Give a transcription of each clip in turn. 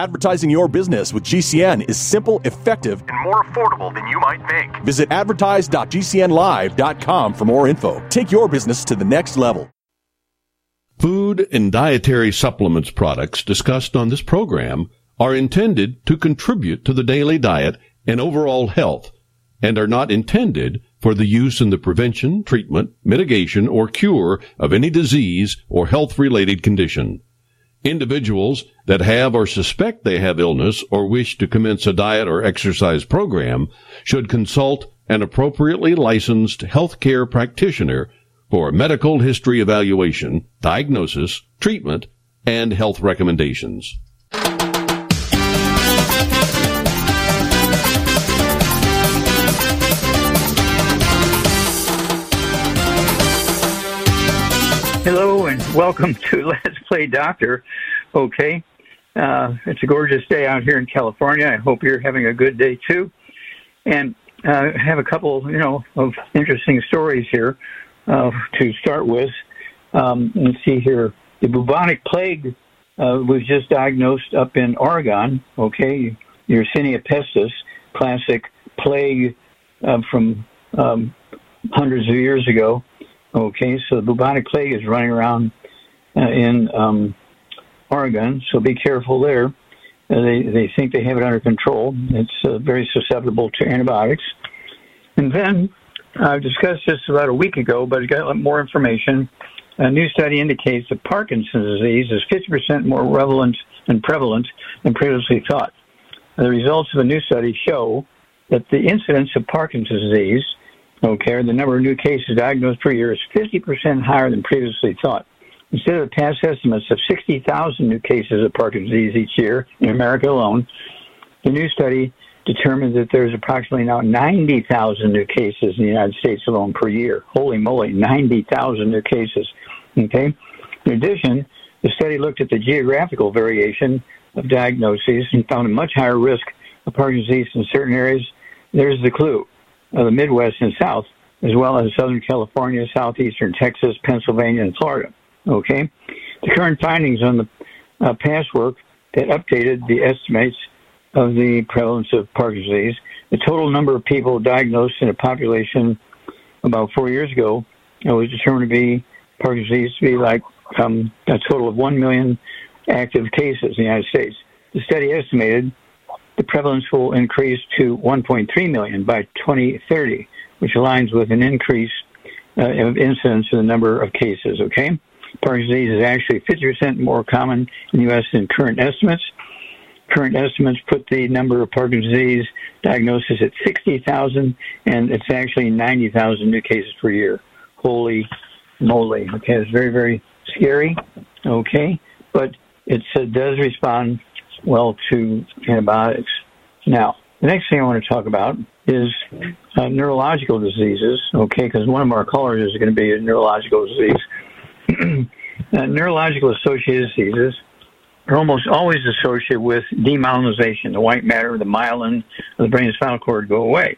Advertising your business with GCN is simple, effective, and more affordable than you might think. Visit advertise.gcnlive.com for more info. Take your business to the next level. Food and dietary supplements products discussed on this program are intended to contribute to the daily diet and overall health and are not intended for the use in the prevention, treatment, mitigation, or cure of any disease or health related condition. Individuals that have or suspect they have illness or wish to commence a diet or exercise program should consult an appropriately licensed healthcare practitioner for medical history evaluation, diagnosis, treatment, and health recommendations. And welcome to Let's Play Doctor. Okay, uh, it's a gorgeous day out here in California. I hope you're having a good day too. And uh, have a couple, you know, of interesting stories here uh, to start with. Um, let's see here. The bubonic plague uh, was just diagnosed up in Oregon. Okay, Yersinia pestis, classic plague uh, from um, hundreds of years ago. Okay, so the bubonic plague is running around uh, in um, Oregon, so be careful there. Uh, they they think they have it under control. It's uh, very susceptible to antibiotics. And then I discussed this about a week ago, but I got more information. A new study indicates that Parkinson's disease is 50% more relevant and prevalent than previously thought. The results of a new study show that the incidence of Parkinson's disease okay, the number of new cases diagnosed per year is 50% higher than previously thought. Instead of past estimates of 60,000 new cases of Parkinson's disease each year in America alone, the new study determined that there's approximately now 90,000 new cases in the United States alone per year. Holy moly, 90,000 new cases. Okay? In addition, the study looked at the geographical variation of diagnoses and found a much higher risk of Parkinson's disease in certain areas. There's the clue of the Midwest and South, as well as Southern California, Southeastern Texas, Pennsylvania, and Florida. Okay? The current findings on the uh, past work that updated the estimates of the prevalence of Parkinson's disease, the total number of people diagnosed in a population about four years ago it was determined to be Parkinson's disease to be like um, a total of 1 million active cases in the United States. The study estimated the prevalence will increase to 1.3 million by 2030, which aligns with an increase uh, of incidence in the number of cases. Okay, Parkinson's disease is actually 50% more common in the U.S. than current estimates. Current estimates put the number of Parkinson's disease diagnosis at 60,000, and it's actually 90,000 new cases per year. Holy moly! Okay, it's very, very scary. Okay, but it uh, does respond well to antibiotics. Now, the next thing I want to talk about is uh, neurological diseases, okay, because one of our callers is going to be a neurological disease. uh, neurological associated diseases are almost always associated with demyelinization. The white matter, the myelin of the brain and spinal cord go away.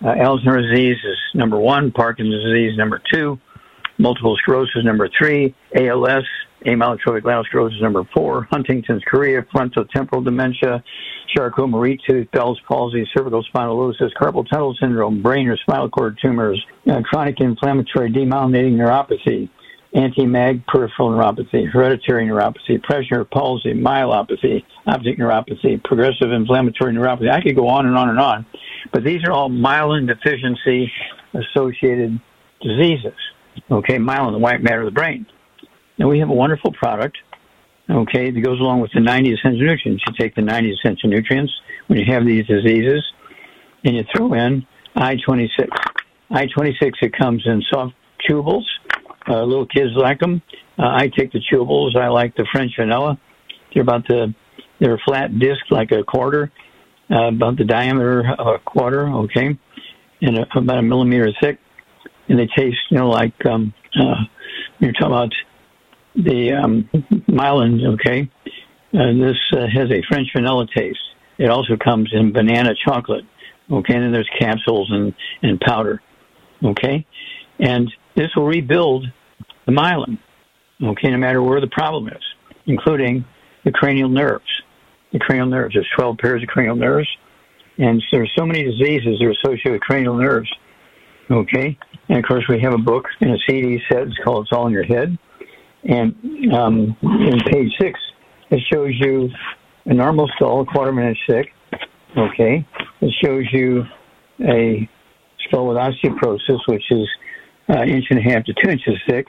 Uh, Alzheimer's disease is number one, Parkinson's disease number two, multiple sclerosis number three, ALS amyotrophic lateral sclerosis number four, Huntington's chorea, frontotemporal dementia, Charcot-Marie-Tooth, Bell's palsy, cervical spondylosis, carpal tunnel syndrome, brain or spinal cord tumors, uh, chronic inflammatory demyelinating neuropathy, anti-MAG peripheral neuropathy, hereditary neuropathy, pressure palsy, myelopathy, optic neuropathy, progressive inflammatory neuropathy. I could go on and on and on, but these are all myelin deficiency associated diseases. Okay, myelin, the white matter of the brain. And we have a wonderful product, okay, that goes along with the 90 essential nutrients. You take the 90 essential nutrients when you have these diseases, and you throw in I-26. I-26, it comes in soft chewables. Uh, little kids like them. Uh, I take the chewables. I like the French vanilla. They're about the, they're flat disc like a quarter, uh, about the diameter of a quarter, okay, and a, about a millimeter thick. And they taste, you know, like, um, uh, you're talking about the um, myelin, okay, this uh, has a French vanilla taste. It also comes in banana chocolate, okay, and then there's capsules and, and powder, okay, and this will rebuild the myelin, okay, no matter where the problem is, including the cranial nerves, the cranial nerves. There's 12 pairs of cranial nerves, and there's so many diseases that are associated with cranial nerves. Okay, and of course we have a book in a CD set. It's called "It's All in Your Head," and um, in page six it shows you a normal skull, a quarter of an inch thick. Okay, it shows you a skull with osteoporosis, which is uh, inch and a half to two inches thick,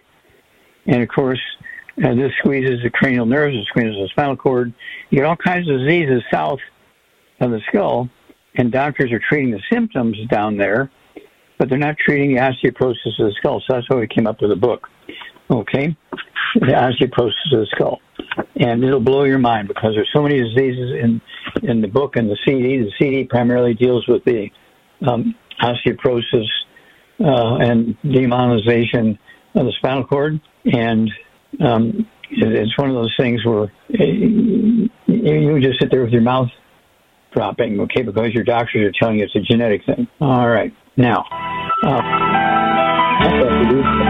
and of course uh, this squeezes the cranial nerves, it squeezes the spinal cord. You get all kinds of diseases south of the skull, and doctors are treating the symptoms down there, but they're not treating the osteoporosis of the skull. So that's why we came up with a book. Okay, the osteoporosis of the skull, and it'll blow your mind because there's so many diseases in in the book and the CD. The CD primarily deals with the um, osteoporosis uh, and demyelinization of the spinal cord, and um, it's one of those things where you just sit there with your mouth dropping, okay, because your doctors are telling you it's a genetic thing. All right, now. Uh,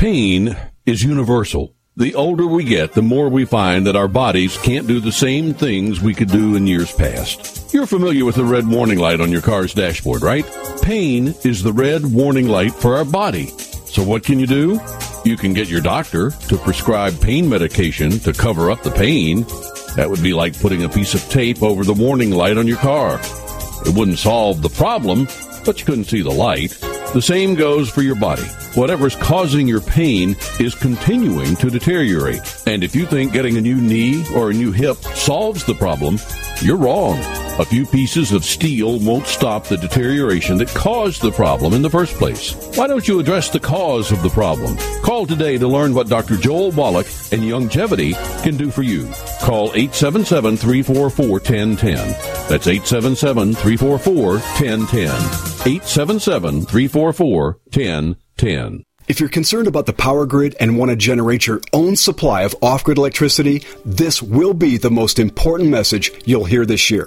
Pain is universal. The older we get, the more we find that our bodies can't do the same things we could do in years past. You're familiar with the red warning light on your car's dashboard, right? Pain is the red warning light for our body. So what can you do? You can get your doctor to prescribe pain medication to cover up the pain. That would be like putting a piece of tape over the warning light on your car. It wouldn't solve the problem, but you couldn't see the light. The same goes for your body. Whatever's causing your pain is continuing to deteriorate. And if you think getting a new knee or a new hip solves the problem, you're wrong. A few pieces of steel won't stop the deterioration that caused the problem in the first place. Why don't you address the cause of the problem? Call today to learn what Dr. Joel Wallach and Youngevity can do for you. Call 877 344 1010. That's 877 344 1010. 877 344 1010. If you're concerned about the power grid and want to generate your own supply of off grid electricity, this will be the most important message you'll hear this year.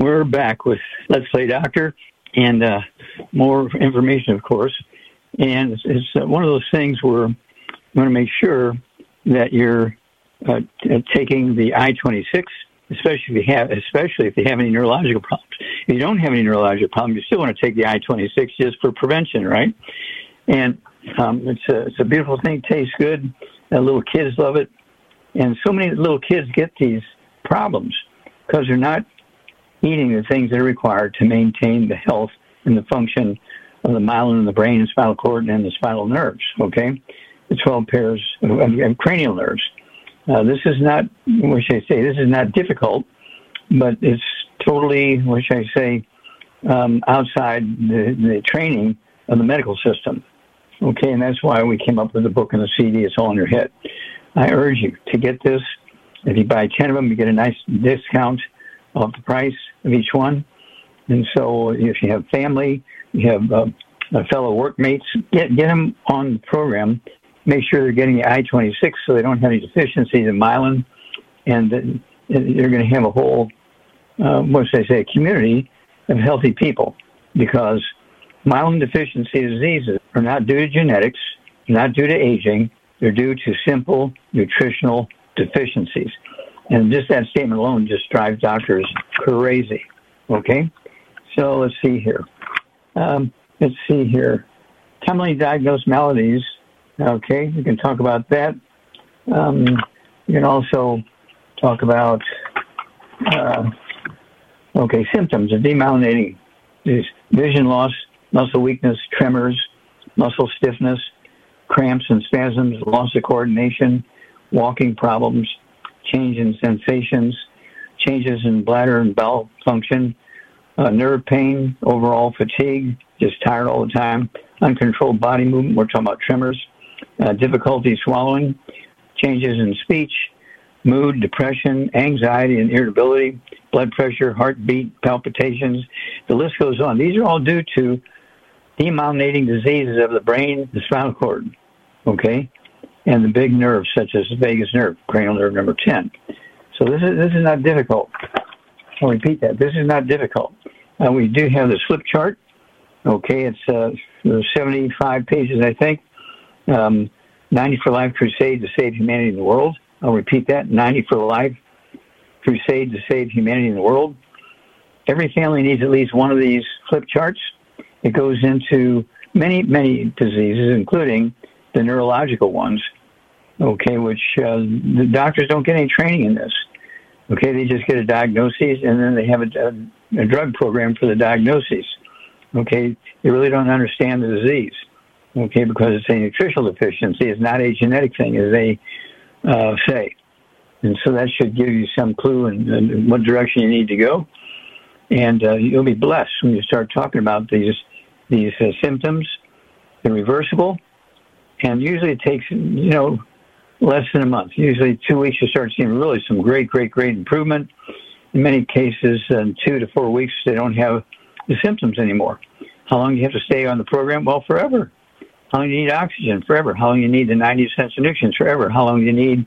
We're back with Let's Play Doctor and uh, more information, of course. And it's, it's uh, one of those things where you want to make sure that you're uh, t- taking the I-26, especially if you have, especially if you have any neurological problems. If you don't have any neurological problems, you still want to take the I-26 just for prevention, right? And um, it's a it's a beautiful thing. Tastes good. Uh, little kids love it, and so many little kids get these problems because they're not eating the things that are required to maintain the health and the function of the myelin in the brain and spinal cord and the spinal nerves. Okay, the 12 pairs of, cranial nerves. Uh, this is not, what should I say? This is not difficult, but it's totally, what should I say, um, outside the, the training of the medical system. Okay, and that's why we came up with the book and the CD. It's all in your head. I urge you to get this. If you buy 10 of them, you get a nice discount off the price of each one. And so if you have family, you have uh, fellow workmates, get, get them on the program. Make sure they're getting the I-26 so they don't have any deficiencies in myelin. And you're going to have a whole, uh, what should I say, community of healthy people because myelin deficiency diseases are not due to genetics, not due to aging, they're due to simple nutritional deficiencies. And just that statement alone just drives doctors crazy. Okay? So let's see here. Um, let's see here. Commonly diagnosed maladies. Okay, we can talk about that. Um, you can also talk about uh, okay symptoms of demyelinating is vision loss, muscle weakness, tremors, muscle stiffness, cramps and spasms, loss of coordination, walking problems, change in sensations, changes in bladder and bowel function, uh, nerve pain, overall fatigue, just tired all the time, uncontrolled body movement, we're talking about tremors, uh, difficulty swallowing, changes in speech, mood, depression, anxiety and irritability, blood pressure, heartbeat, palpitations. The list goes on. These are all due to demyelinating diseases of the brain, the spinal cord, okay, and the big nerves such as the vagus nerve, cranial nerve number 10. So this is, this is not difficult. I'll repeat that. This is not difficult. Uh, we do have the slip chart. Okay, it's uh, 75 pages, I think. Um, 90 for Life Crusade to Save Humanity in the World. I'll repeat that 90 for Life Crusade to Save Humanity in the World. Every family needs at least one of these flip charts. It goes into many, many diseases, including the neurological ones, okay, which uh, the doctors don't get any training in this. Okay, they just get a diagnosis and then they have a, a, a drug program for the diagnosis. Okay, they really don't understand the disease. Okay, because it's a nutritional deficiency. It's not a genetic thing, as they uh, say. And so that should give you some clue in, in what direction you need to go. And uh, you'll be blessed when you start talking about these these uh, symptoms. They're reversible, and usually it takes you know less than a month. Usually two weeks you start seeing really some great, great, great improvement. In many cases, in two to four weeks they don't have the symptoms anymore. How long do you have to stay on the program? Well, forever. How long do you need oxygen? Forever. How long do you need the 90 cents of nutrients? Forever. How long do you need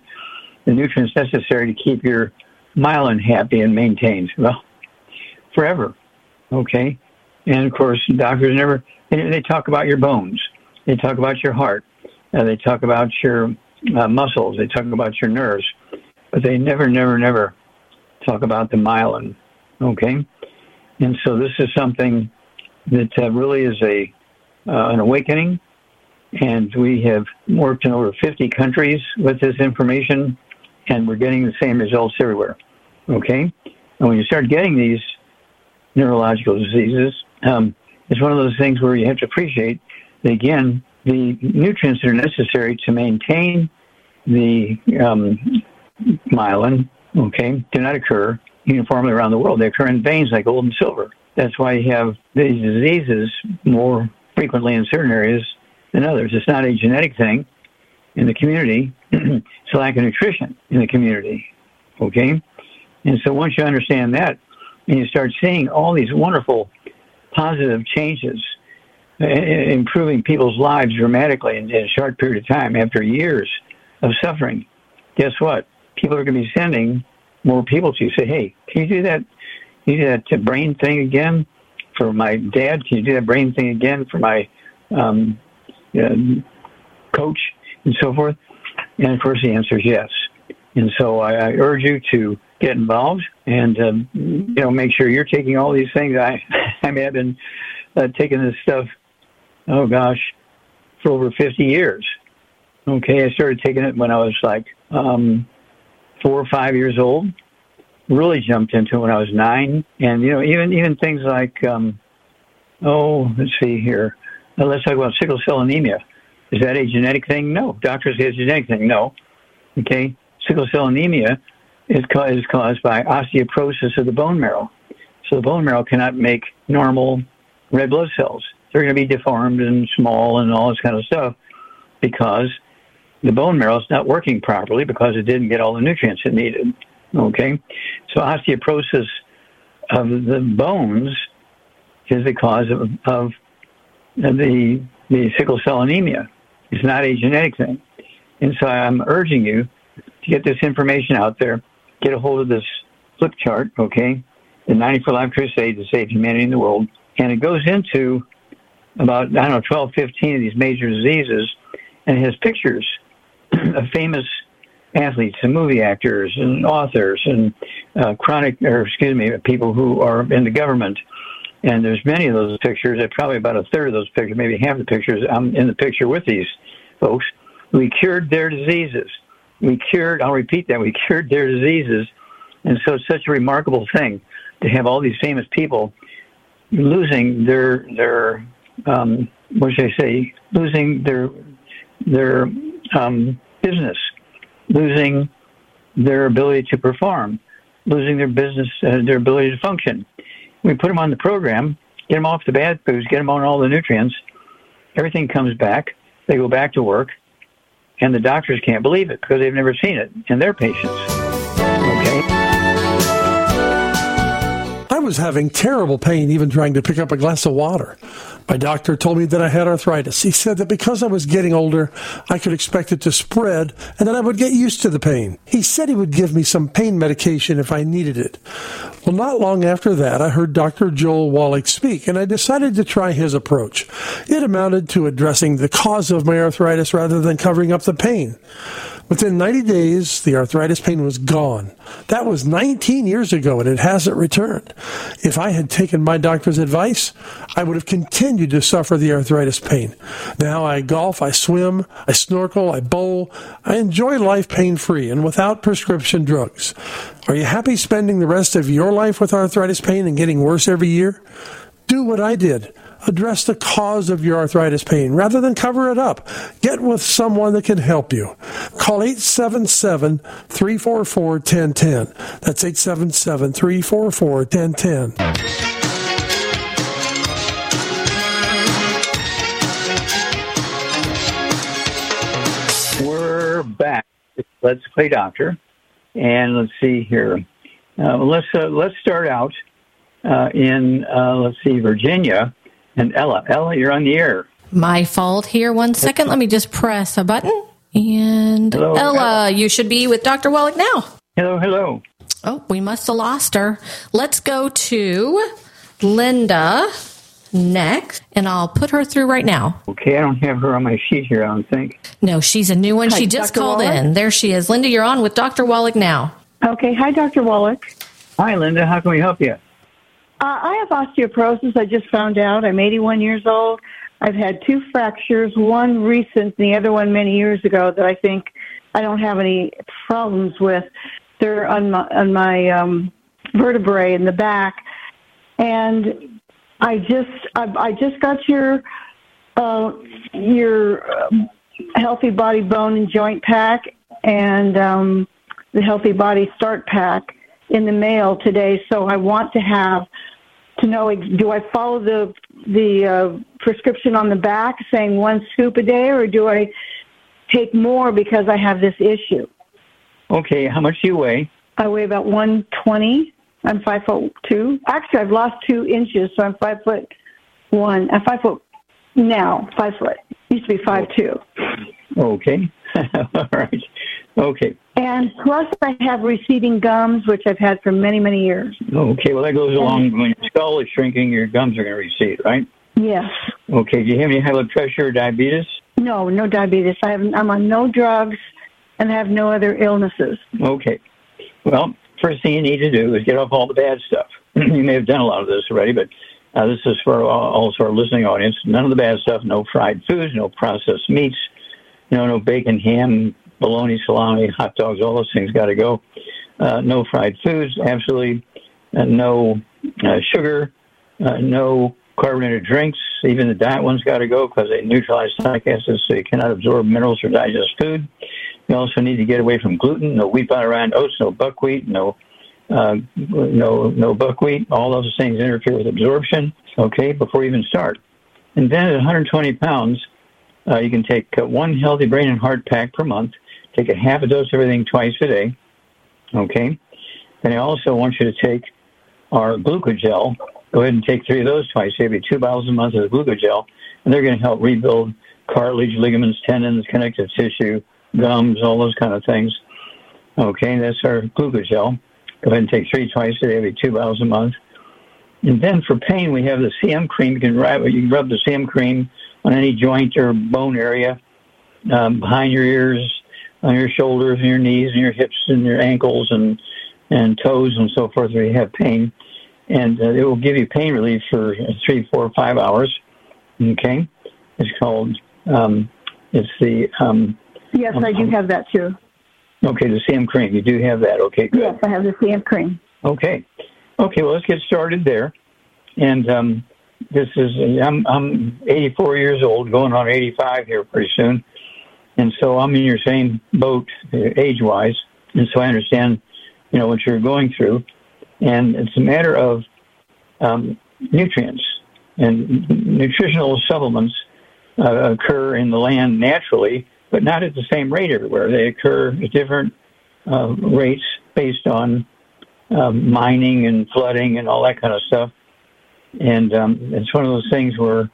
the nutrients necessary to keep your myelin happy and maintained? Well, forever. Okay. And of course, doctors never, they talk about your bones. They talk about your heart. Uh, they talk about your uh, muscles. They talk about your nerves, but they never, never, never talk about the myelin. Okay, and so this is something that uh, really is a uh, an awakening, and we have worked in over 50 countries with this information, and we're getting the same results everywhere. Okay, and when you start getting these neurological diseases, um, it's one of those things where you have to appreciate that again the nutrients that are necessary to maintain the um, myelin, okay, do not occur uniformly around the world. They occur in veins like gold and silver. That's why you have these diseases more frequently in certain areas than others. It's not a genetic thing in the community. it's a lack of nutrition in the community, okay? And so once you understand that, and you start seeing all these wonderful positive changes improving people's lives dramatically in, a short period of time after years of suffering. Guess what? People are going to be sending more people to you. Say, hey, can you do that? Can you do that brain thing again for my dad? Can you do that brain thing again for my um, uh, coach and so forth? And of course, the answer is yes. And so I, I urge you to get involved and um, you know make sure you're taking all these things. I I mean I've been uh, taking this stuff oh gosh, for over 50 years. Okay, I started taking it when I was like um, four or five years old. Really jumped into it when I was nine, and you know, even even things like, um, oh, let's see here. Now, let's talk about sickle cell anemia. Is that a genetic thing? No. Doctors say it's a genetic thing. No. Okay. Sickle cell anemia is, ca- is caused by osteoporosis of the bone marrow. So the bone marrow cannot make normal red blood cells. They're going to be deformed and small and all this kind of stuff because the bone marrow is not working properly because it didn't get all the nutrients it needed. Okay, so osteoporosis of the bones is the cause of, of the the sickle cell anemia. It's not a genetic thing, and so I'm urging you to get this information out there. Get a hold of this flip chart, okay? The 94 Life Crusade to Save Humanity in the World, and it goes into about I don't know 12, 15 of these major diseases, and has pictures of famous athletes and movie actors and authors and uh, chronic, or excuse me, people who are in the government. And there's many of those pictures. Probably about a third of those pictures, maybe half the pictures. I'm in the picture with these folks. We cured their diseases. We cured. I'll repeat that. We cured their diseases. And so it's such a remarkable thing to have all these famous people losing their their um, what should I say? Losing their their um, business, losing their ability to perform, losing their business, uh, their ability to function. We put them on the program, get them off the bad foods, get them on all the nutrients. Everything comes back. They go back to work, and the doctors can't believe it because they've never seen it in their patients. Okay. Was having terrible pain even trying to pick up a glass of water. My doctor told me that I had arthritis. He said that because I was getting older, I could expect it to spread and that I would get used to the pain. He said he would give me some pain medication if I needed it. Well, not long after that, I heard Dr. Joel Wallach speak and I decided to try his approach. It amounted to addressing the cause of my arthritis rather than covering up the pain. Within 90 days, the arthritis pain was gone. That was 19 years ago and it hasn't returned. If I had taken my doctor's advice, I would have continued to suffer the arthritis pain. Now I golf, I swim, I snorkel, I bowl. I enjoy life pain free and without prescription drugs. Are you happy spending the rest of your life with arthritis pain and getting worse every year? Do what I did address the cause of your arthritis pain rather than cover it up. Get with someone that can help you. Call 877 344 1010. That's 877 344 1010. We're back. Let's play doctor, and let's see here. Uh, let's uh, let's start out uh, in uh, let's see Virginia and Ella. Ella, you're on the air. My fault here. One second. Let me just press a button. And Hello, Ella, Ella. you should be with Dr. Wallach now. Hello, hello. Oh, we must have lost her. Let's go to Linda next, and I'll put her through right now. Okay, I don't have her on my sheet here. I don't think. No, she's a new one. Hi, she just Dr. called Wallach? in. There she is. Linda, you're on with Dr. Wallach now. Okay. Hi, Dr. Wallach. Hi, Linda. How can we help you? Uh, I have osteoporosis. I just found out. I'm 81 years old. I've had two fractures, one recent, the other one many years ago that I think I don't have any problems with. They're on my, on my um, vertebrae in the back. And I just I, I just got your uh, your um, healthy body bone and joint pack and um, the healthy body start pack in the mail today. So I want to have to know do I follow the the uh, prescription on the back saying one scoop a day, or do I take more because I have this issue? Okay, how much do you weigh? I weigh about 120. I'm five foot two. Actually, I've lost two inches, so I'm five foot one. I'm five foot now. Five foot. Used to be five two. Okay, all right. Okay, And plus, I have receding gums, which I've had for many, many years. okay. Well, that goes along when your skull is shrinking, your gums are going to recede, right? Yes. Okay. Do you have any high blood pressure or diabetes? No, no diabetes. I have, I'm on no drugs and have no other illnesses. Okay. Well, first thing you need to do is get off all the bad stuff. you may have done a lot of this already, but uh, this is for all- also our listening audience. None of the bad stuff. No fried foods. No processed meats. You know, no bacon, ham, bologna, salami, hot dogs. All those things got to go. Uh, no fried foods. Absolutely. Uh, no uh, sugar. Uh, no carbonated drinks. Even the diet ones got to go because they neutralize stomach acids, so you cannot absorb minerals or digest food. You also need to get away from gluten, no wheat, butter, and oats, no buckwheat, no uh, no no buckwheat. All those things interfere with absorption. Okay, before you even start. And then at 120 pounds, uh, you can take uh, one healthy brain and heart pack per month. Take a half a dose of everything twice a day. Okay. Then I also want you to take our glucogel. Go ahead and take three of those twice. Maybe two bottles a month of glucogel, and they're going to help rebuild cartilage, ligaments, tendons, connective tissue, gums, all those kind of things. Okay, that's our glucogel. Go ahead and take three twice a day, every two bottles a month. And then for pain, we have the CM cream. You can rub, you can rub the CM cream on any joint or bone area, um, behind your ears, on your shoulders, and your knees, and your hips, and your ankles, and and toes, and so forth, where you have pain. And uh, it will give you pain relief for three, four, five hours. Okay, it's called. Um, it's the. Um, yes, I do have that too. Okay, the CM cream. You do have that. Okay, good. Yes, I have the CM cream. Okay. Okay, well, let's get started there. And um, this is, I'm, I'm 84 years old, going on 85 here pretty soon. And so I'm in your same boat age wise. And so I understand, you know, what you're going through. And it's a matter of um, nutrients and nutritional supplements uh, occur in the land naturally, but not at the same rate everywhere. They occur at different uh, rates based on um, mining and flooding and all that kind of stuff. And um, it's one of those things where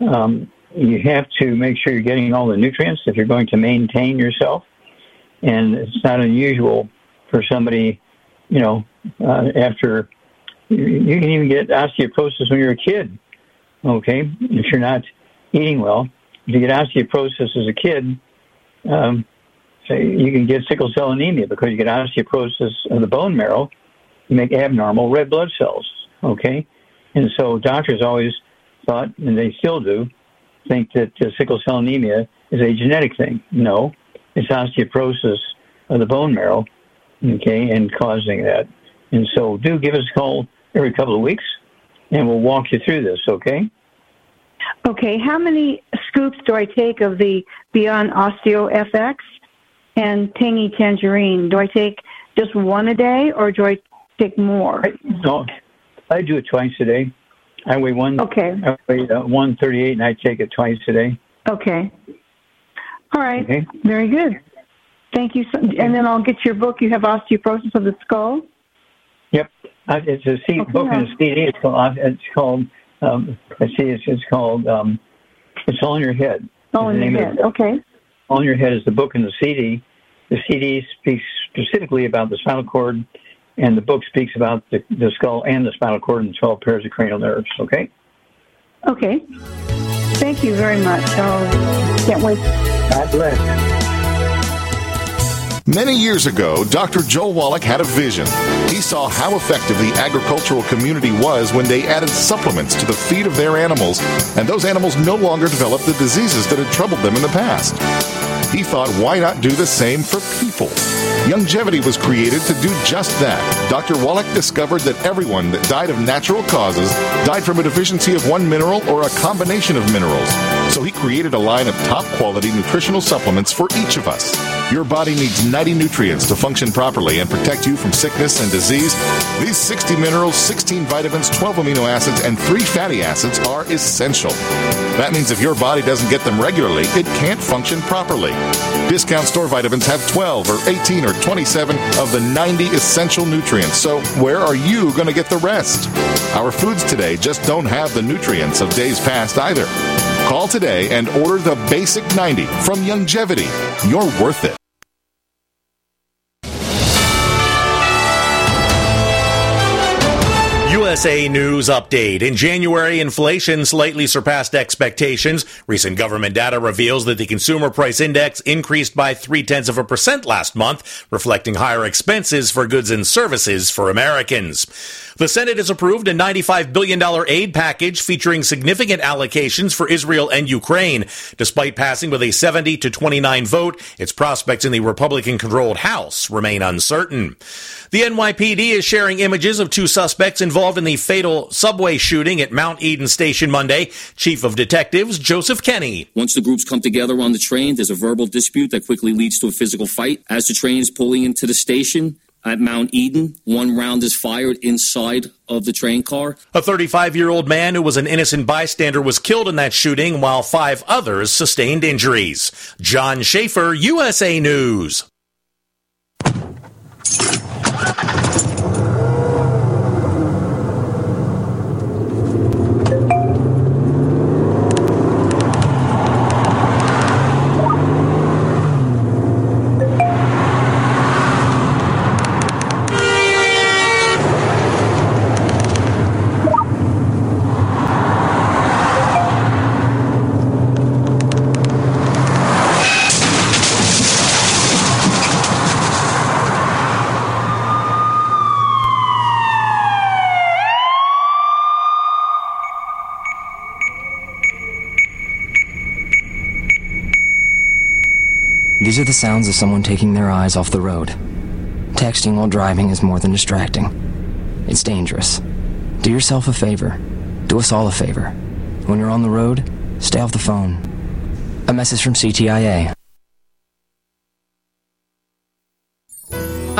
um, you have to make sure you're getting all the nutrients if you're going to maintain yourself. And it's not unusual for somebody, you know, uh, after you can even get osteoporosis when you're a kid. Okay, if you're not eating well, if you get osteoporosis as a kid, um, you can get sickle cell anemia because you get osteoporosis of the bone marrow you make abnormal red blood cells. Okay, and so doctors always thought, and they still do, think that uh, sickle cell anemia is a genetic thing. No, it's osteoporosis of the bone marrow. Okay, and causing that. And so, do give us a call every couple of weeks, and we'll walk you through this. Okay. Okay, how many scoops do I take of the Beyond Osteo FX and Tangy Tangerine? Do I take just one a day, or do I take more? I, no, I do it twice a day. I weigh one. Okay. I weigh uh, one thirty-eight, and I take it twice a day. Okay. All right. Okay. Very good. Thank you. So, and then I'll get your book. You have osteoporosis of the skull. Yep, uh, it's a C- Okay. book and a CD. It's called. It's called. Um, let's see. It's, it's called. Um, it's all in your head. Is in your head. Okay. All in your head is the book and the CD. The CD speaks specifically about the spinal cord, and the book speaks about the, the skull and the spinal cord and 12 pairs of cranial nerves. Okay. Okay. Thank you very much. Oh, can't wait. God bless. Many years ago, Dr. Joel Wallach had a vision. He saw how effective the agricultural community was when they added supplements to the feed of their animals, and those animals no longer developed the diseases that had troubled them in the past. He thought, why not do the same for people? Youngevity was created to do just that. Dr. Wallach discovered that everyone that died of natural causes died from a deficiency of one mineral or a combination of minerals. So he created a line of top quality nutritional supplements for each of us. Your body needs 90 nutrients to function properly and protect you from sickness and disease. These 60 minerals, 16 vitamins, 12 amino acids, and 3 fatty acids are essential. That means if your body doesn't get them regularly, it can't function properly. Discount store vitamins have 12 or 18 or 27 of the 90 essential nutrients. So where are you going to get the rest? Our foods today just don't have the nutrients of days past either. Call today and order the Basic 90 from Youngevity. You're worth it. USA News Update. In January, inflation slightly surpassed expectations. Recent government data reveals that the consumer price index increased by three tenths of a percent last month, reflecting higher expenses for goods and services for Americans. The Senate has approved a $95 billion aid package featuring significant allocations for Israel and Ukraine. Despite passing with a 70 to 29 vote, its prospects in the Republican controlled House remain uncertain. The NYPD is sharing images of two suspects involved in the the fatal subway shooting at Mount Eden Station Monday. Chief of Detectives Joseph Kenny. Once the groups come together on the train, there's a verbal dispute that quickly leads to a physical fight. As the train is pulling into the station, at Mount Eden. One round is fired inside of the train car. A 35 year old man who was an innocent bystander was killed in that shooting, while five others sustained injuries. John Schaefer, USA News. These are the sounds of someone taking their eyes off the road. Texting while driving is more than distracting. It's dangerous. Do yourself a favor. Do us all a favor. When you're on the road, stay off the phone. A message from CTIA.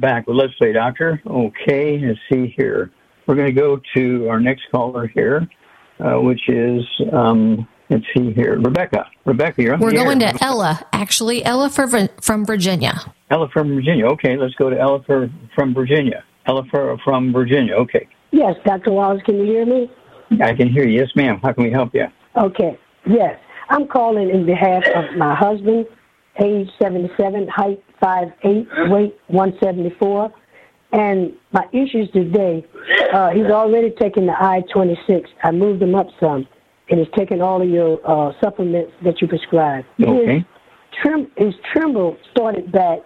Back with Let's Play Doctor. Okay, let's see here. We're going to go to our next caller here, uh, which is, um, let's see here, Rebecca. Rebecca, you're on We're the going air. to Ella, actually, Ella for, from Virginia. Ella from Virginia. Okay, let's go to Ella for, from Virginia. Ella for, from Virginia. Okay. Yes, Dr. Wallace, can you hear me? I can hear you. Yes, ma'am. How can we help you? Okay, yes. I'm calling in behalf of my husband, age 77, height 5'8, weight 174. And my issues today, uh, he's already taken the I-26. I moved him up some, and he's taken all of your uh, supplements that you prescribe. Okay. His, trim, his tremble started back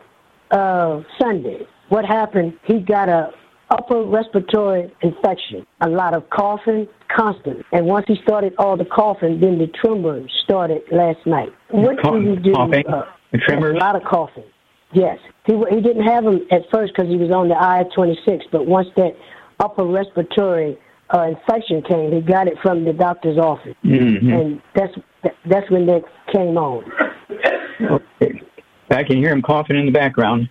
uh, Sunday. What happened? He got a upper respiratory infection, a lot of coughing, constant. And once he started all the coughing, then the tremor started last night. What Cough- do you do? coughing? Uh, The tremors? A lot of coughing. Yes, he he didn't have them at first because he was on the I-26, but once that upper respiratory uh, infection came, he got it from the doctor's office, Mhm. and that's that's when that came on. Okay. I can hear him coughing in the background.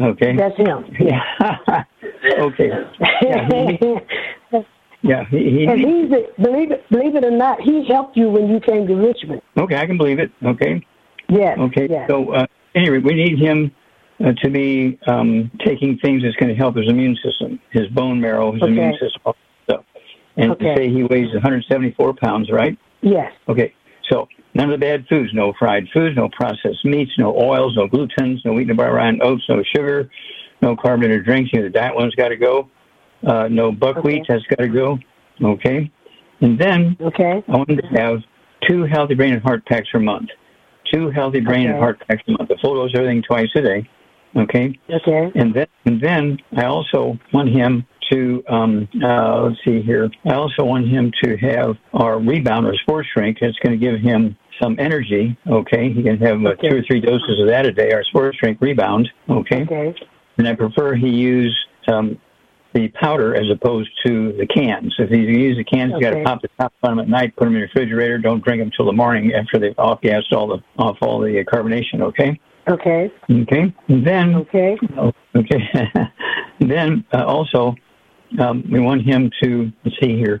Okay. That's him. Yeah. okay. Yeah, he, yeah, he, he, and he's a, believe it believe it or not, he helped you when you came to Richmond. okay, I can believe it. Okay. Yes. Okay. Yes. So, uh, anyway, we need him uh, to be um, taking things that's going to help his immune system, his bone marrow, his Okay. immune system. all that stuff. And Okay. say he weighs 174 pounds, right? Yes. Okay. So none of the bad foods, no fried foods, no processed meats, no oils, no glutens, no wheat, no brown oats, no sugar, no carbonated drinks. You know, the diet one's got to go. Uh, no buckwheat, that's got to go. Okay. And then okay. I want to have two healthy brain and heart packs per month. Two healthy brain and heart packs a month. A full dose of everything twice a day. Okay. Okay. And then, and then I also want him to, um, uh, let's see here. I also want him to have our rebound or sports drink. It's going to give him some energy. Okay. He can have uh, two or three doses of that a day. Our sports drink rebound. Okay. Okay. And I prefer he use um, the powder as opposed to the cans. If he's going to use the cans, you got to pop the top on them at night, put them in the refrigerator. Don't drink them till the morning after they've off gassed all the off all the uh, carbonation. Okay. Okay. Okay. And then okay. Okay. then uh, also um, we want him to let's see here,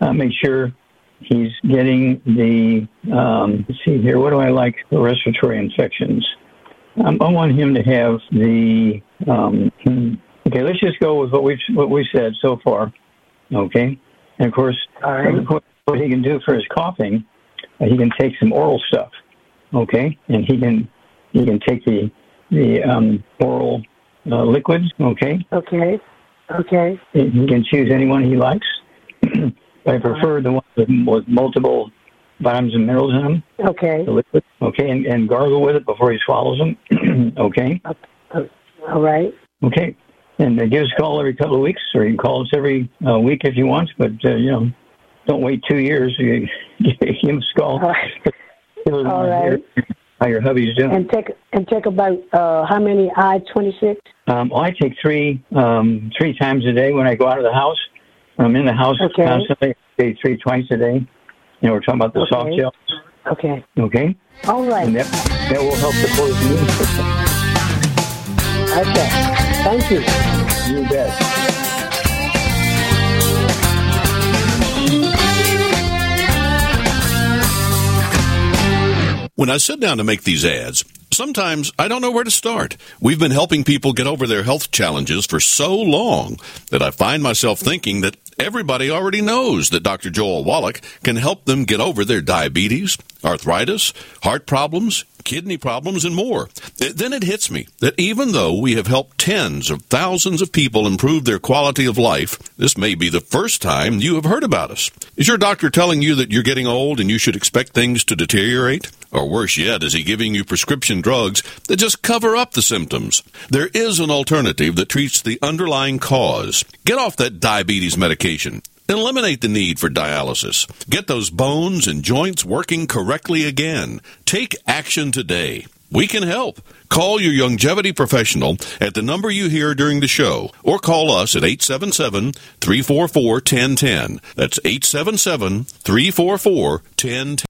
uh, make sure he's getting the um, let's see here. What do I like for respiratory infections? Um, I want him to have the um, hmm, okay. Let's just go with what we've what we said so far. Okay. And of course, what, what he can do for his coughing, uh, he can take some oral stuff. Okay, and he can he can take the the um, oral uh, liquids. Okay. Okay. Okay. He can choose anyone he likes. I prefer the one with, with multiple vitamins and minerals in them. Okay. The liquid. Okay, and, and gargle with it before he swallows them. okay. All right. Okay. And uh, give us a call every couple of weeks, or you can call us every uh, week if you want. But uh, you know, don't wait two years. You give us a call. All an idea right. How your hubby's doing? And take and take about uh, how many I twenty six? Um, well, I take three um, three times a day when I go out of the house. I'm in the house Okay. constantly. I take three twice a day. You know, we're talking about the soft Okay. gel. Okay. Okay. All right. And that that will help support the immune system. Okay. Thank you. You bet. When I sit down to make these ads, sometimes I don't know where to start. We've been helping people get over their health challenges for so long that I find myself thinking that everybody already knows that Dr. Joel Wallach can help them get over their diabetes, arthritis, heart problems, kidney problems, and more. Then it hits me that even though we have helped tens of thousands of people improve their quality of life, this may be the first time you have heard about us. Is your doctor telling you that you're getting old and you should expect things to deteriorate? Or worse yet, is he giving you prescription drugs that just cover up the symptoms? There is an alternative that treats the underlying cause. Get off that diabetes medication. Eliminate the need for dialysis. Get those bones and joints working correctly again. Take action today. We can help. Call your Youngevity professional at the number you hear during the show or call us at 877 344 1010. That's 877 344 1010.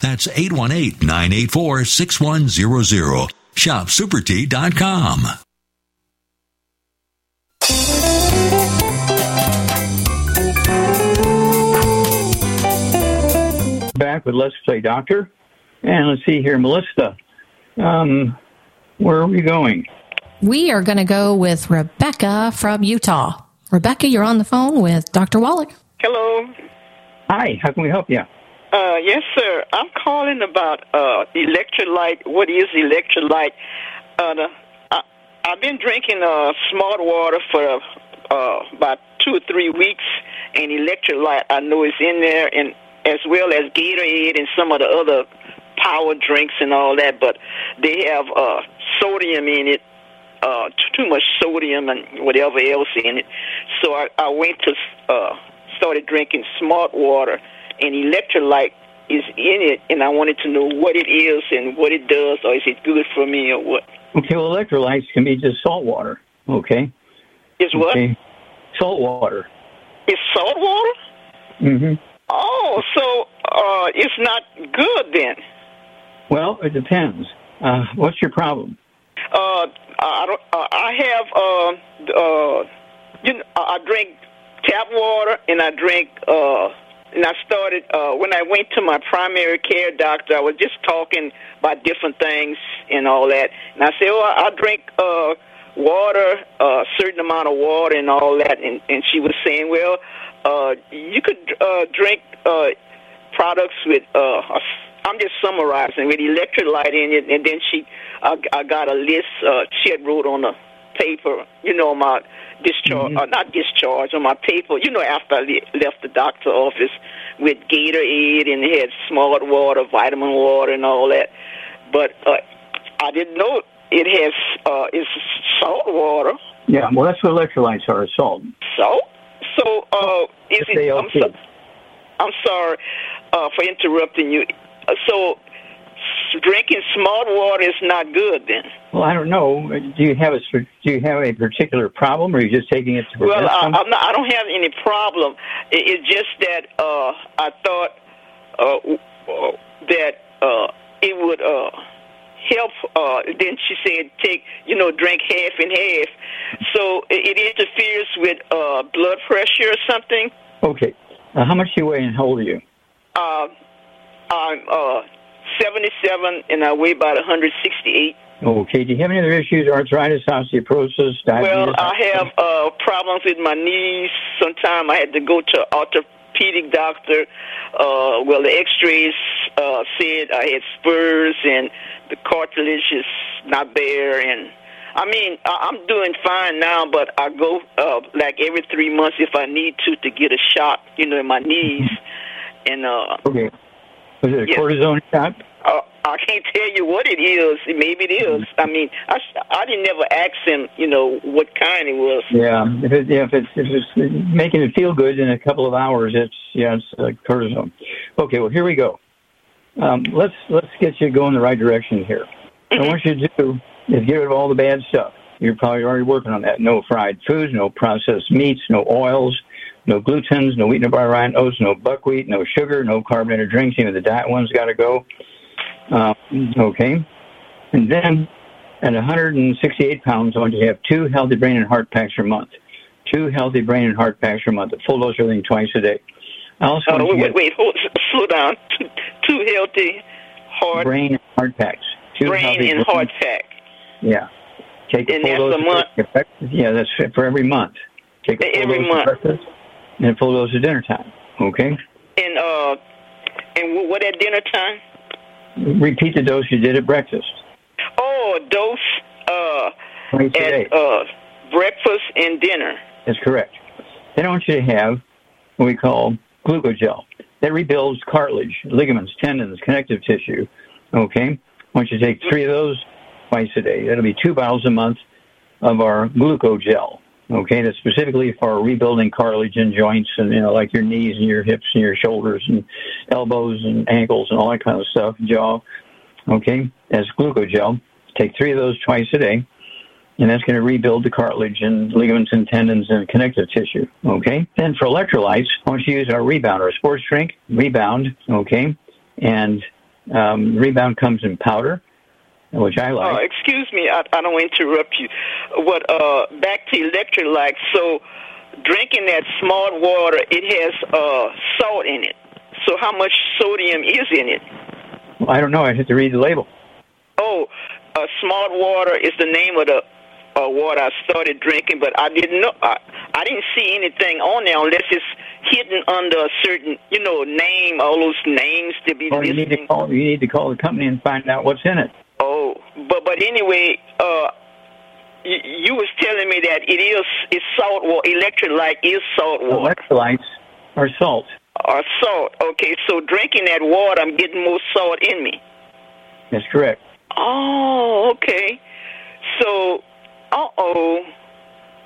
That's 818-984-6100. Shopsupertea.com. Back with Let's Play Doctor. And let's see here, Melissa. Um, where are we going? We are going to go with Rebecca from Utah. Rebecca, you're on the phone with Dr. Wallach. Hello. Hi, how can we help you? Uh, yes, sir. I'm calling about uh, electrolyte. What is electrolyte? Uh, I, I've been drinking uh, smart water for uh, about two or three weeks, and electrolyte I know is in there, and as well as Gatorade and some of the other power drinks and all that. But they have uh, sodium in it, uh, too much sodium and whatever else in it. So I, I went to uh, started drinking smart water, and electrolyte is in it, and I wanted to know what it is and what it does, or is it good for me or what? Okay, well, electrolytes can be just salt water. Okay. Is what? Okay. Salt water. It's salt water. hmm Oh, so uh, it's not good then. Well, it depends. Uh, what's your problem? Uh, I don't. Uh, I have. Uh, uh, you know, I drink tap water and I drink. Uh, and I started uh, when I went to my primary care doctor. I was just talking about different things and all that, and I said, "Oh, I, I drink uh, water, a uh, certain amount of water, and all that." And, and she was saying, "Well, uh, you could uh, drink uh, products with." Uh, a I'm just summarizing with electrolyte in it, and then she, I, I got a list. Uh, she had wrote on a paper, you know, my discharge, Mm-hmm. uh, not discharge, on my paper, you know, after I le- left the doctor office with Gatorade and had smart water, vitamin water, and all that. But uh, I didn't know it has uh, it's salt water. Yeah, well, that's what electrolytes are, salt. So, so uh, is it? I'm, so, I'm sorry uh, for interrupting you. Uh, So, drinking smart water is not good then. Well, I don't know. Do you have a do you have a particular problem, or are you just taking it to Well, I. I'm not, I don't have any problem. It, it's just that uh, I thought uh, uh, that uh, it would uh, help. Uh, then she said, take you know, drink half and half. So it, it interferes with uh, blood pressure or something. Okay. Uh, how much do you weigh and how old are you? Uh, I'm uh, 77 and I weigh about 168. Okay. Do you have any other issues? Arthritis, osteoporosis, diabetes? Well, I have uh, problems with my knees. Sometime I had to go to orthopedic doctor. Uh, well, the X-rays uh, said I had spurs and the cartilage is not there. And I mean, I- I'm doing fine now, but I go uh, like every three months if I need to to get a shot, you know, in my knees. And uh, Okay. Was it a Yes. cortisone shot? uh, I can't tell you what it is. Maybe it is. I mean, I, I didn't never ask him, you know, what kind it was. Yeah. If, it, yeah, if it's if it's making it feel good in a couple of hours, it's yeah, it's uh, cortisone. Okay. Well, here we go. Um, let's let's get you going the right direction here. What I want you to do is get rid of all the bad stuff. You're probably already working on that. No fried foods, no processed meats, no oils, no glutens, no wheat, no barley, oats, no buckwheat, no sugar, no carbonated drinks. Even the diet ones got to go. Uh, okay. And then at 168 pounds, I want you to have two healthy brain and heart packs per month. Two healthy brain and heart packs per month. A full dose of everything twice a day. I also want you wait, wait, wait, hold, slow down. Two, healthy heart, brain and heart packs. Two brain and heart pack. Yeah. Take a And full dose a month? Yeah, that's for every month. Take a full Every dose month. breakfast and a full dose of dinner time. Okay? And uh, and what, at dinner time? Repeat the dose you did at breakfast. Oh, a dose uh, at uh, breakfast and dinner. That's correct. Then I want you to have what we call glucogel. That rebuilds cartilage, ligaments, tendons, connective tissue. Okay? I want you to take three of those twice a day. That'll be two bottles a month of our glucogel. Okay, that's specifically for rebuilding cartilage and joints and you know, like your knees and your hips and your shoulders and elbows and ankles and all that kind of stuff, jaw. Okay, that's glucogel. Take three of those twice a day and that's going to rebuild the cartilage and ligaments and tendons and connective tissue. Okay. Then for electrolytes, I want you to use our Rebound, our sports drink, Rebound. Okay. And um, Rebound comes in powder, which I Uh, excuse me, I, I don't want to interrupt you. What uh, back to electrolytes? So, drinking that smart water, it has uh, salt in it. So, how much sodium is in it? Well, I don't know. I have to read the label. Oh, uh, smart water is the name of the uh, water I started drinking, but I didn't know. I, I didn't see anything on there unless it's hidden under a certain, you know, name. All those names to be Well, you need to call. You need to call the company and find out what's in it. Oh, but but anyway, uh, you, you was telling me that it is it's salt water. Electrolyte is salt water. Electrolytes are salt. Or salt. Okay, so drinking that water, I'm getting more salt in me. That's correct. Oh, okay. So, uh oh,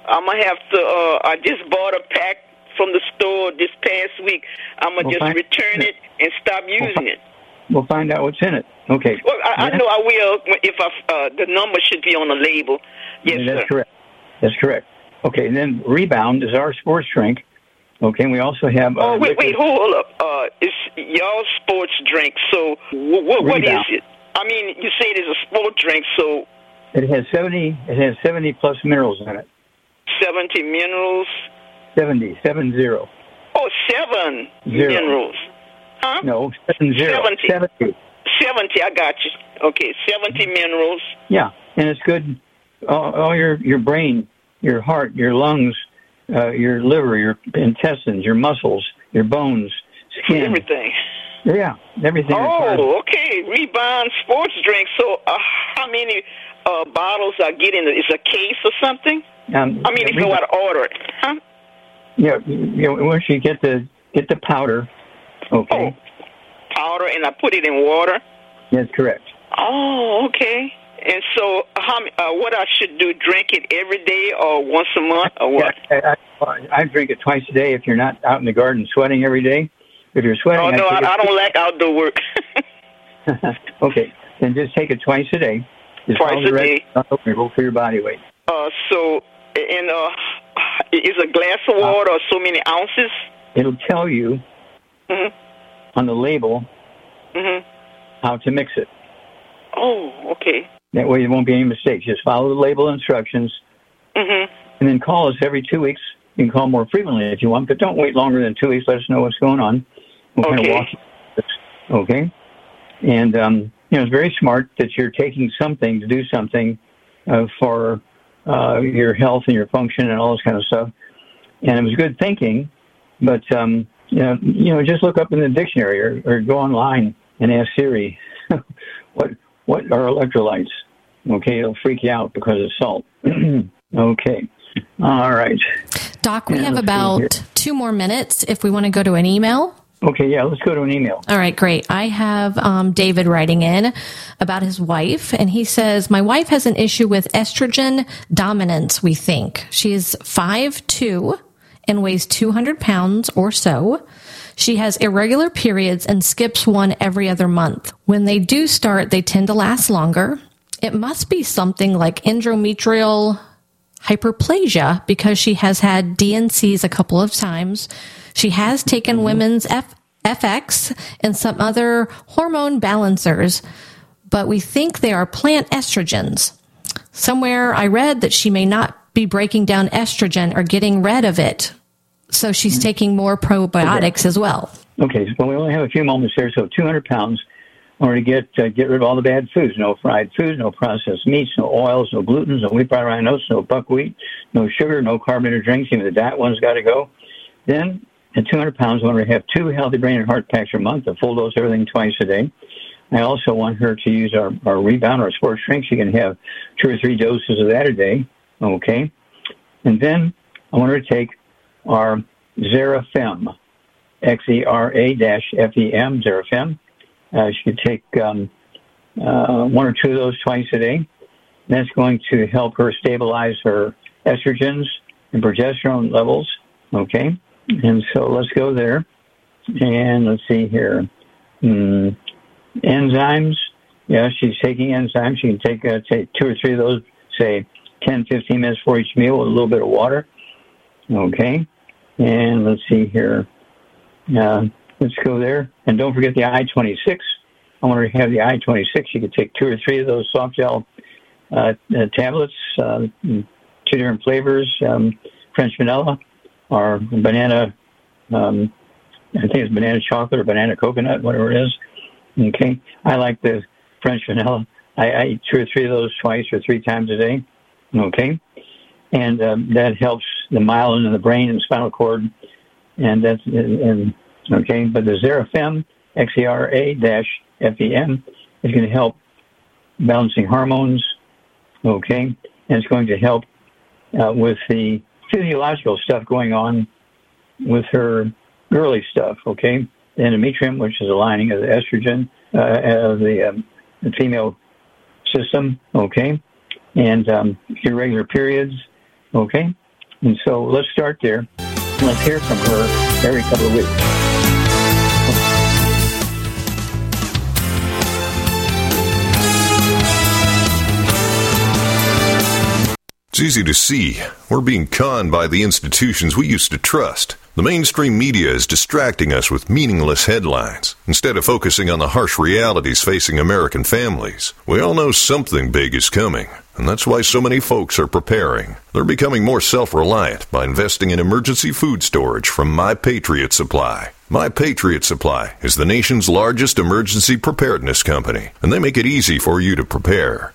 I'm gonna have to. Uh, I just bought a pack from the store this past week. I'm gonna We'll just return it and stop using it. We'll find out what's in it. Okay. Well, I, I know I will if I, uh, the number should be on the label. Yes, That's sir. correct. That's correct. Okay, and then Rebound is our sports drink. Okay, and we also have. Oh uh, wait, wait, hold up. Uh, it's y'all sports drink. So wh- wh- what is it? I mean, you say it is a sport drink. So It has seventy. It has seventy plus minerals in it. seventy minerals. Seventy, seven zero. Oh, seven Zero. minerals. Huh? No, seven zero. Seventy. Seventy. Seventy. I got you. Okay, seventy minerals. Yeah, and it's good. All, all your your brain, your heart, your lungs, uh, your liver, your intestines, your muscles, your bones, skin. Everything. Yeah, everything. Oh, okay. Rebound sports drink. So, uh, how many uh, bottles I get in? it? Is a case or something? Um, I mean, if you want to order it, huh? Yeah, you know, once you get the get the powder, okay, Powder, and I put it in water. That's correct. Oh, okay. And so, how uh, what I should do? Drink it every day or once a month or what? I, I, I drink it twice a day if you're not out in the garden sweating every day. If you're sweating, Oh no, I, take I don't like outdoor work. okay, then just take it twice a day. Just Twice a day. the for your body weight. Uh, so, and uh, is a glass of water or so many ounces? It'll tell you hmm on the label hmm how to mix it. Oh, okay. That way, there won't be any mistakes. Just follow the label instructions, hmm and then call us every two weeks. You can call more frequently if you want, but don't wait longer than two weeks. Let us know what's going on. We'll kind of Okay. walk you. Okay. And um, you know, it's very smart that you're taking something to do something uh, for uh, your health and your function and all this kind of stuff. And it was good thinking, but um, you know, you know, just look up in the dictionary or, or go online and ask Siri what what are electrolytes. Okay, it'll freak you out because of salt. okay, all right. Doc, we have about two more minutes if we want to go to an email. Okay, yeah, let's go to an email. All right, great. I have um, David writing in about his wife, and he says, My wife has an issue with estrogen dominance, we think. She is 5'2 and weighs 200 pounds or so. She has irregular periods and skips one every other month. When they do start, they tend to last longer. It must be something like endometrial hyperplasia because she has had DNCs a couple of times. She has taken mm-hmm. women's F- FX and some other hormone balancers, but we think they are plant estrogens. Somewhere I read that she may not be breaking down estrogen or getting rid of it. So she's taking more probiotics as well. Okay, well, we only have a few moments here, so 200 pounds. In order to get uh, get rid of all the bad foods, no fried foods, no processed meats, no oils, no gluten, no wheat bran oats, no buckwheat, no sugar, no carbonated drinks. Even the diet one's got to go. Then, at 200 pounds, I want her to have two healthy brain and heart packs a month, a full dose of everything twice a day. I also want her to use our, our rebound, our sports drink. She can have two or three doses of that a day. Okay. And then I want her to take our Xerafem, X-E-R-A-F-E-M, Xerafem. Uh, she could take um, uh, one or two of those twice a day. That's going to help her stabilize her estrogens and progesterone levels. Okay. And so let's go there. And let's see here. Mm, enzymes. Yeah, she's taking enzymes. She can take, uh, take two or three of those, say 10, 15 minutes for each meal with a little bit of water. Okay. And let's see here. Uh, let's go there. And don't forget the I-26. I want to have the I-26. You can take two or three of those soft gel uh, uh, tablets, uh, two different flavors, um, French vanilla or banana, um, I think it's banana chocolate or banana coconut, whatever it is. Okay. I like the French vanilla. I, I eat two or three of those twice or three times a day. Okay. And um, that helps the myelin in the brain and spinal cord. And that's, okay. But the Xerafem, X-E-R-A dash F-E-M, is going to help balancing hormones. Okay. and it's going to help uh, with the physiological stuff going on with her girly stuff. Okay, the endometrium, which is a lining of the estrogen uh, of the, um, the female system. Okay, and um, irregular periods. Okay, and so let's start there. Let's hear from her every couple of weeks. It's easy to see. We're being conned by the institutions we used to trust. The mainstream media is distracting us with meaningless headlines instead of focusing on the harsh realities facing American families. We all know something big is coming, and that's why so many folks are preparing. They're becoming more self reliant by investing in emergency food storage from My Patriot Supply. My Patriot Supply is the nation's largest emergency preparedness company, and they make it easy for you to prepare.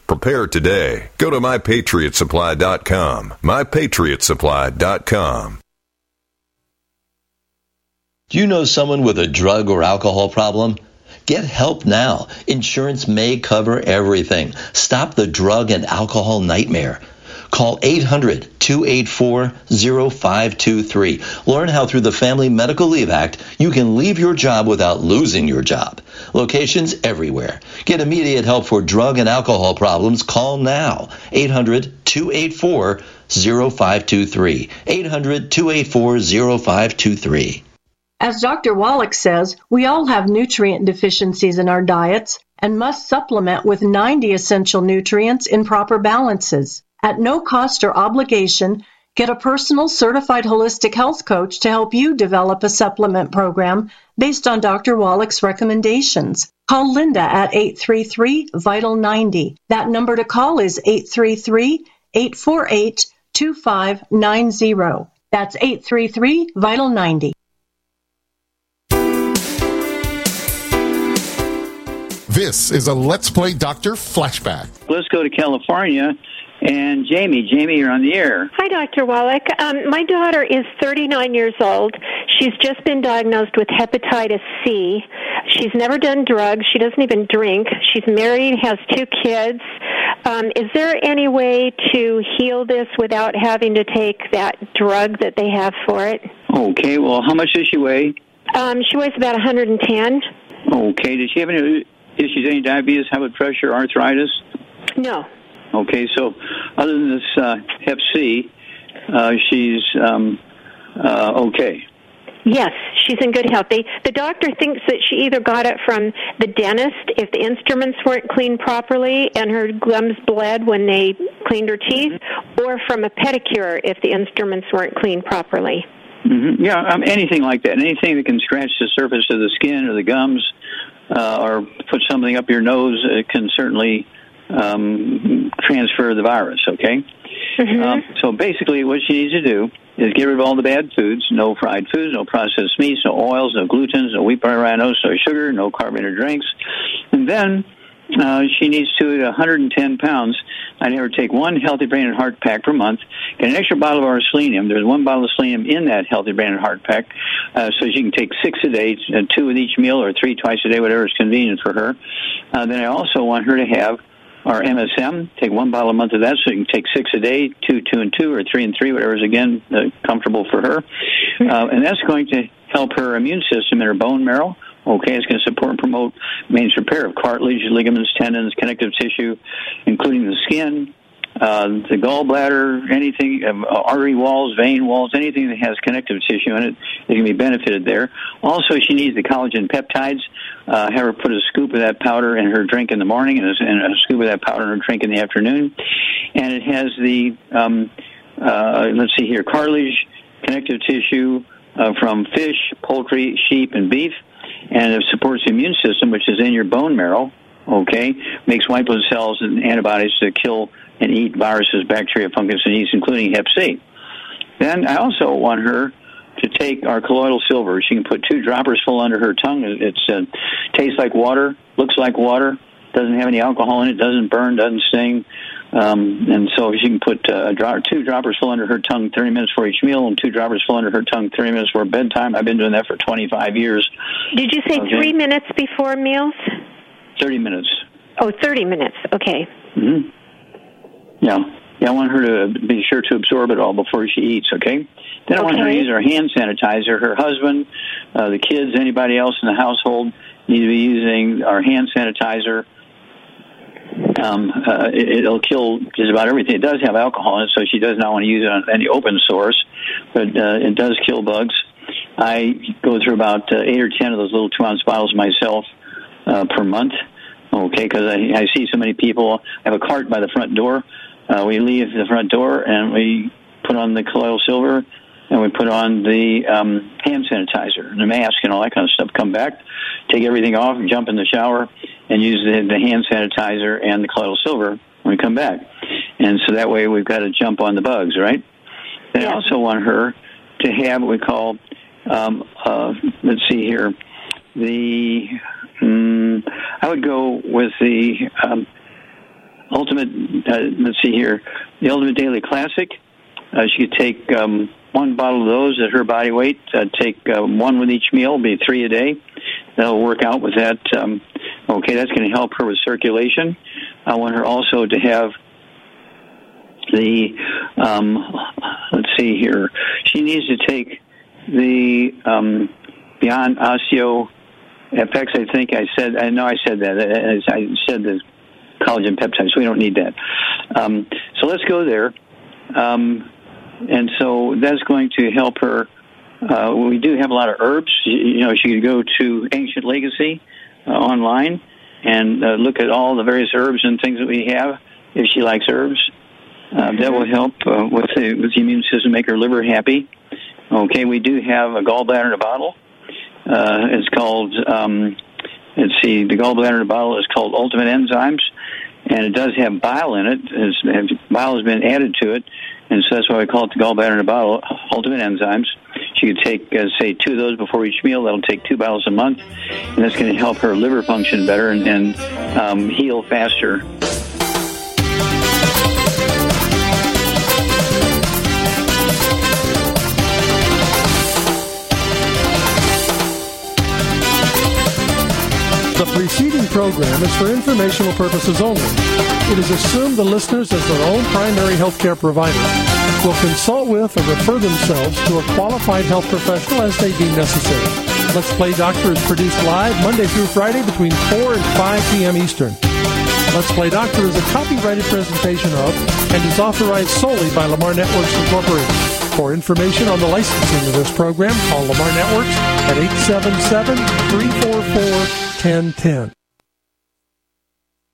Prepare today. Go to mypatriotsupply.com. Mypatriotsupply.com. Do you know someone with a drug or alcohol problem? Get help now. Insurance may cover everything. Stop the drug and alcohol nightmare. Call 800 284 0523. Learn how through the Family Medical Leave Act you can leave your job without losing your job. Locations everywhere. Get immediate help for drug and alcohol problems. Call now. 800 284 0523. 800 284 0523. As Dr. Wallach says, we all have nutrient deficiencies in our diets and must supplement with 90 essential nutrients in proper balances. At no cost or obligation, get a personal certified holistic health coach to help you develop a supplement program based on Dr. Wallach's recommendations. Call Linda at 833 Vital 90. That number to call is 833 848 2590. That's 833 Vital 90. This is a Let's Play Doctor flashback. Let's go to California. And Jamie, Jamie, you're on the air. Hi, Dr. Wallach. Um, my daughter is 39 years old. She's just been diagnosed with hepatitis C. She's never done drugs. She doesn't even drink. She's married, has two kids. Um, is there any way to heal this without having to take that drug that they have for it? Okay, well, how much does she weigh? Um, she weighs about 110. Okay, does she have any issues, any diabetes, high blood pressure, arthritis? No. Okay, so other than this uh, Hep C, uh, she's um, uh, okay. Yes, she's in good health. They, the doctor thinks that she either got it from the dentist if the instruments weren't cleaned properly and her gums bled when they cleaned her teeth, or from a pedicure if the instruments weren't cleaned properly. Mm-hmm. Yeah, um, anything like that. Anything that can scratch the surface of the skin or the gums, uh, or put something up your nose, it can certainly um, transfer the virus. Okay. Mm-hmm. Um, so basically, what she needs to do is get rid of all the bad foods: no fried foods, no processed meats, no oils, no glutens, no wheat, butter, no soy sugar, no carbonated drinks, and then. Uh, she needs to at 110 pounds. I'd have her take one healthy brain and heart pack per month. Get an extra bottle of our selenium. There's one bottle of selenium in that healthy brain and heart pack, uh, so she can take six a day, uh, two with each meal, or three twice a day, whatever is convenient for her. Uh, then I also want her to have our MSM. Take one bottle a month of that, so you can take six a day, two, two, and two, or three and three, whatever is again uh, comfortable for her. Uh, and that's going to help her immune system and her bone marrow. Okay, it's going to support and promote maintenance repair of cartilage, ligaments, tendons, connective tissue, including the skin, uh, the gallbladder, anything, um, artery walls, vein walls, anything that has connective tissue in it, it can be benefited there. Also, she needs the collagen peptides. Uh, have her put a scoop of that powder in her drink in the morning and a, and a scoop of that powder in her drink in the afternoon. And it has the, um, uh, let's see here, cartilage, connective tissue uh, from fish, poultry, sheep, and beef. And it supports the immune system, which is in your bone marrow, okay, makes white blood cells and antibodies to kill and eat viruses, bacteria, fungus, and yeast, including Hep C. Then I also want her to take our colloidal silver. She can put two droppers full under her tongue. It uh, tastes like water, looks like water, doesn't have any alcohol in it, doesn't burn, doesn't sting. Um, and so she can put uh, drop, two droppers full under her tongue 30 minutes for each meal and two droppers full under her tongue 30 minutes for bedtime. I've been doing that for 25 years. Did you say Okay. three minutes before meals? 30 minutes. Oh, 30 minutes. Okay. hmm Yeah. Yeah, I want her to be sure to absorb it all before she eats, okay? Then I want her to use her hand sanitizer. Her husband, uh, the kids, anybody else in the household need to be using our hand sanitizer. Um, uh, it, it'll kill just about everything. It does have alcohol in it, so she does not want to use it on any open source, but uh, it does kill bugs. I go through about uh, eight or ten of those little two ounce bottles myself uh, per month. Okay, because I, I see so many people. I have a cart by the front door. Uh, we leave the front door and we put on the colloidal silver and we put on the um, hand sanitizer and the mask and all that kind of stuff. Come back, take everything off, jump in the shower, and use the, the hand sanitizer and the colloidal silver when we come back. And so that way we've got to jump on the bugs, right? Then I also want her to have what we call, um, uh, let's see here, the, um, I would go with the um, ultimate, uh, let's see here, the ultimate daily classic. Uh, she could take um, one bottle of those at her body weight, uh, take uh, one with each meal, be three a day. That'll work out with that. Um, okay, that's going to help her with circulation. I want her also to have the, um, let's see here, she needs to take the um, Beyond Osteo FX, I think I said, I know I said that. I said the collagen peptides. We don't need that. Um, so let's go there. Um, and so that's going to help her. Uh, we do have a lot of herbs. You you know, she could go to Ancient Legacy uh, online and uh, look at all the various herbs and things that we have if she likes herbs. Uh, that will help uh, with, the, with the immune system, make her liver happy. Okay, we do have a gallbladder in a bottle. Uh, it's called, um, let's see, the gallbladder in a bottle is called Ultimate Enzymes, and it does have bile in it. It's, bile has been added to it, and so that's why we call it the gallbladder in a bottle, Ultimate Enzymes. She could take, uh, say, two of those before each meal. That'll take two bottles a month, and that's going to help her liver function better and, and um, heal faster. The preceding program is for informational purposes only. It is assumed the listeners, as their own primary healthcare provider, will consult with or refer themselves to a qualified health professional as they deem necessary. Let's Play Doctor is produced live Monday through Friday between 4 and 5 p.m. Eastern. Let's Play Doctor is a copyrighted presentation of and is authorized solely by Lamar Networks Incorporated. For information on the licensing of this program, call Lamar Networks at 877 344 1010.